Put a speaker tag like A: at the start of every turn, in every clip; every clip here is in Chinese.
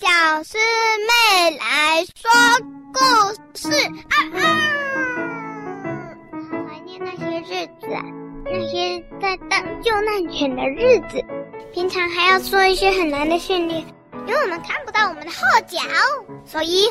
A: 小师妹来说故事啊啊！怀念那些日子啊，那些在当救难犬的日子。平常还要做一些很难的训练，因为我们看不到我们的后脚，所以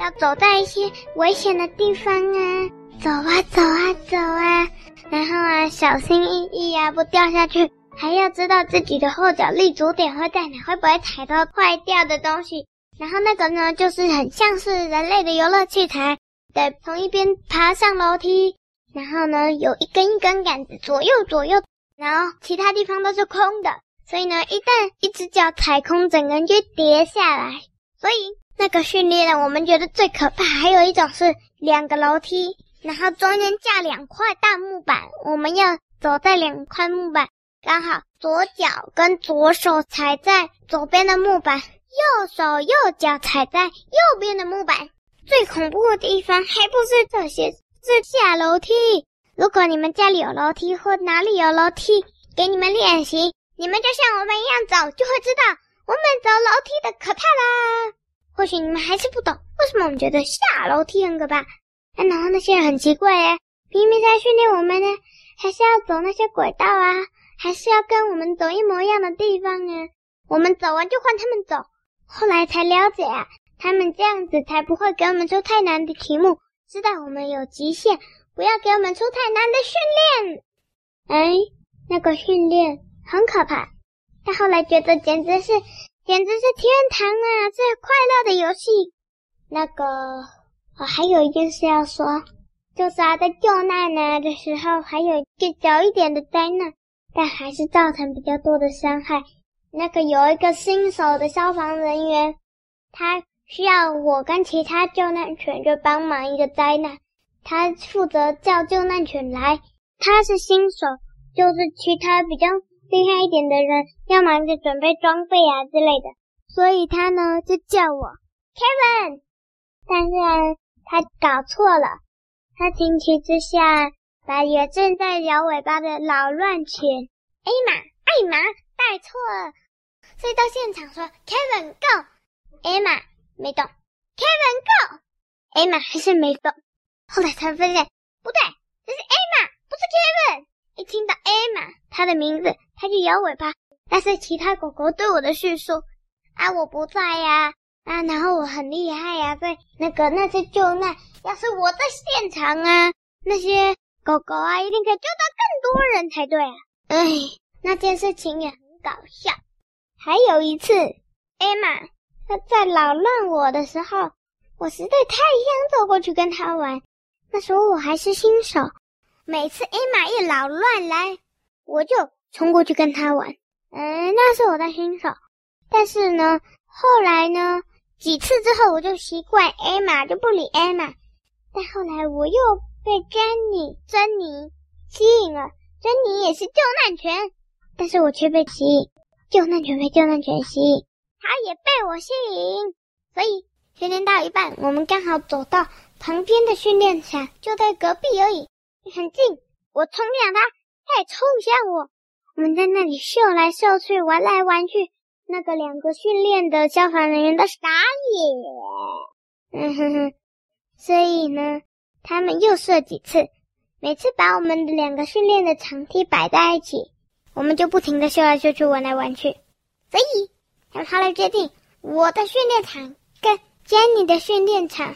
A: 要走在一些危险的地方啊，走啊走啊走啊，然后啊小心翼翼啊，不掉下去。还要知道自己的后脚立足点会在哪，会不会踩到坏掉的东西。然后那个呢，就是很像是人类的游乐器材，得从一边爬上楼梯，然后呢有一根一根杆子左右左右，然后其他地方都是空的，所以呢一旦一只脚踩空，整个人就跌下来。所以那个训练呢，我们觉得最可怕。还有一种是两个楼梯，然后中间架两块大木板，我们要走在两块木板。刚好左脚跟左手踩在左边的木板，右手右脚踩在右边的木板。最恐怖的地方还不是这些，是下楼梯。如果你们家里有楼梯或哪里有楼梯，给你们练习，你们就像我们一样走，就会知道我们走楼梯的可怕啦。或许你们还是不懂，为什么我们觉得下楼梯很可怕？然后那些人很奇怪耶，明明在训练我们呢，还是要走那些轨道啊。还是要跟我们走一模一样的地方啊！我们走完就换他们走。后来才了解啊，他们这样子才不会给我们出太难的题目，知道我们有极限，不要给我们出太难的训练。哎，那个训练很可怕，他后来觉得简直是，简直是天堂啊！最快乐的游戏。那个，我还有一件事要说，就是啊，在救难啊的时候，还有一个小一点的灾难。但还是造成比较多的伤害。那个有一个新手的消防人员，他需要我跟其他救难犬就帮忙一个灾难，他负责叫救难犬来。他是新手，就是其他比较厉害一点的人要忙着准备装备啊之类的，所以他呢就叫我 Kevin，但是他搞错了，他情急之下。把也正在摇尾巴的老乱犬艾玛艾玛带错了，所以到现场说 Kevin go，艾玛没动，Kevin go，艾玛还是没动。后来才发现不对，这是艾玛，不是 Kevin。一听到艾玛他的名字，他就摇尾巴。但是其他狗狗对我的叙述啊，我不在呀啊，然后我很厉害呀，所以那个那些救难，要是我在现场啊，那些。狗狗啊，一定可以救到更多人才对啊！哎，那件事情也很搞笑。还有一次，艾玛她在扰乱我的时候，我实在太想走过去跟她玩。那时候我还是新手，每次艾玛一扰乱来，我就冲过去跟她玩。嗯，那是我的新手。但是呢，后来呢，几次之后我就习惯艾玛，就不理艾玛。但后来我又。被珍妮、珍妮吸引了。珍妮也是救难犬，但是我却被吸引。救难犬被救难犬吸引，它也被我吸引。所以训练到一半，我们刚好走到旁边的训练场，就在隔壁而已，很近。我冲向它，它也冲向我。我们在那里嗅来嗅去，玩来玩去。那个两个训练的消防人员都傻眼。嗯哼哼，所以呢。他们又射几次，每次把我们的两个训练的场地摆在一起，我们就不停的秀来秀去，玩来玩去。所以，他来决定，我的训练场跟 Jenny 的训练场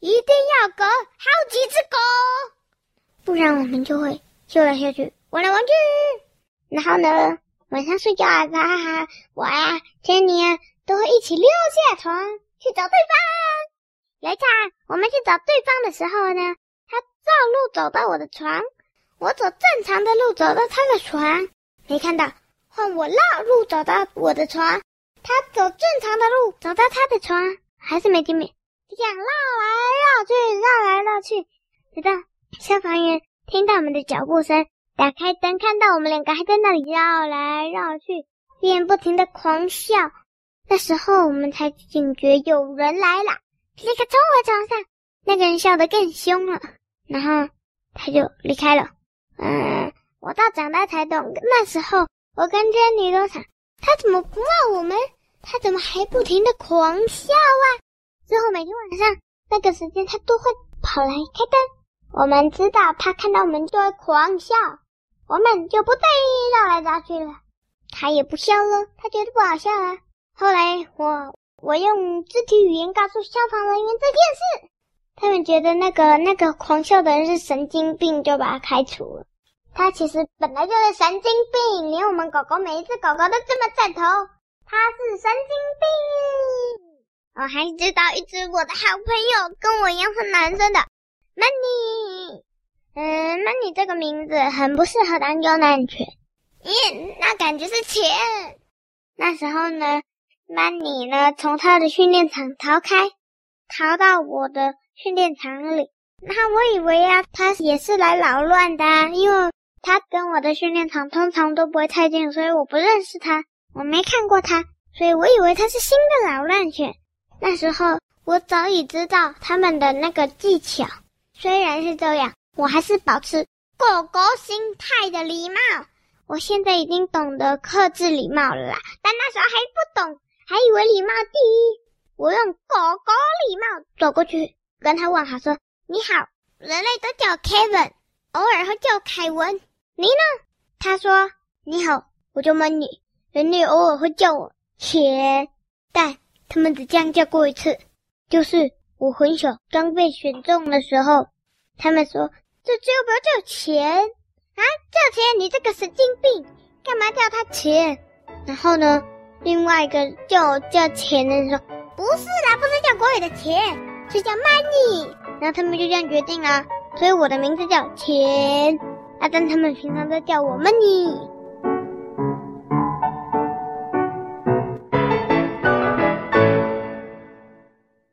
A: 一定要隔好几只狗，不然我们就会秀来秀去，玩来玩去。然后呢，晚上睡觉啊，哈哈，我呀，Jenny 啊，都会一起溜下床去找对方。有一次啊，我们去找对方的时候呢，他绕路走到我的床，我走正常的路走到他的床，没看到。换我绕路走到我的床，他走正常的路走到他的床，还是没见面。这样绕来绕去，绕来绕去，直到消防员听到我们的脚步声，打开灯，看到我们两个还在那里绕来绕去，便不停的狂笑。那时候我们才警觉有人来了。立刻冲回床上，那个人笑得更凶了，然后他就离开了。嗯，我到长大才懂，那时候我跟珍妮都想，他怎么不骂我们？他怎么还不停的狂笑啊？之后每天晚上那个时间，他都会跑来开灯。我们知道他看到我们就会狂笑，我们就不再绕来绕去了。他也不笑了，他觉得不好笑了。后来我我用肢体语言告诉消防人员这件事，他们觉得那个那个狂笑的人是神经病，就把他开除了。他其实本来就是神经病，连我们狗狗每一只狗狗都这么赞同，他是神经病。我还知道一只我的好朋友，跟我一样是男生的，Money。嗯，Money 这个名字很不适合当救难犬，耶，那感觉是钱。那时候呢那你呢从他的训练场逃开，逃到我的训练场里。那我以为啊，他也是来扰乱的，因为他跟我的训练场通常都不会太近，所以我不认识他，我没看过他，所以我以为他是新的扰乱犬。那时候我早已知道他们的那个技巧，虽然是这样，我还是保持狗狗心态的礼貌。我现在已经懂得克制礼貌了啦，但那时候还不懂，还以为礼貌第一。我用狗狗礼貌走过去，跟他问好说：“你好。”人类都叫 Kevin，偶尔会叫凯文。你呢？他说：“你好，我叫 Money。”人类偶尔会叫我钱，但他们只这样叫过一次，就是我很小刚被选中的时候，他们说：“这只有不要叫钱啊，叫钱！你这个神经病，干嘛叫他钱？”然后呢，另外一个叫叫钱的人说：“不是啦，不是叫国语的钱，是叫 Money。”然后他们就这样决定了，所以我的名字叫钱，啊，但他们平常都叫我 Money。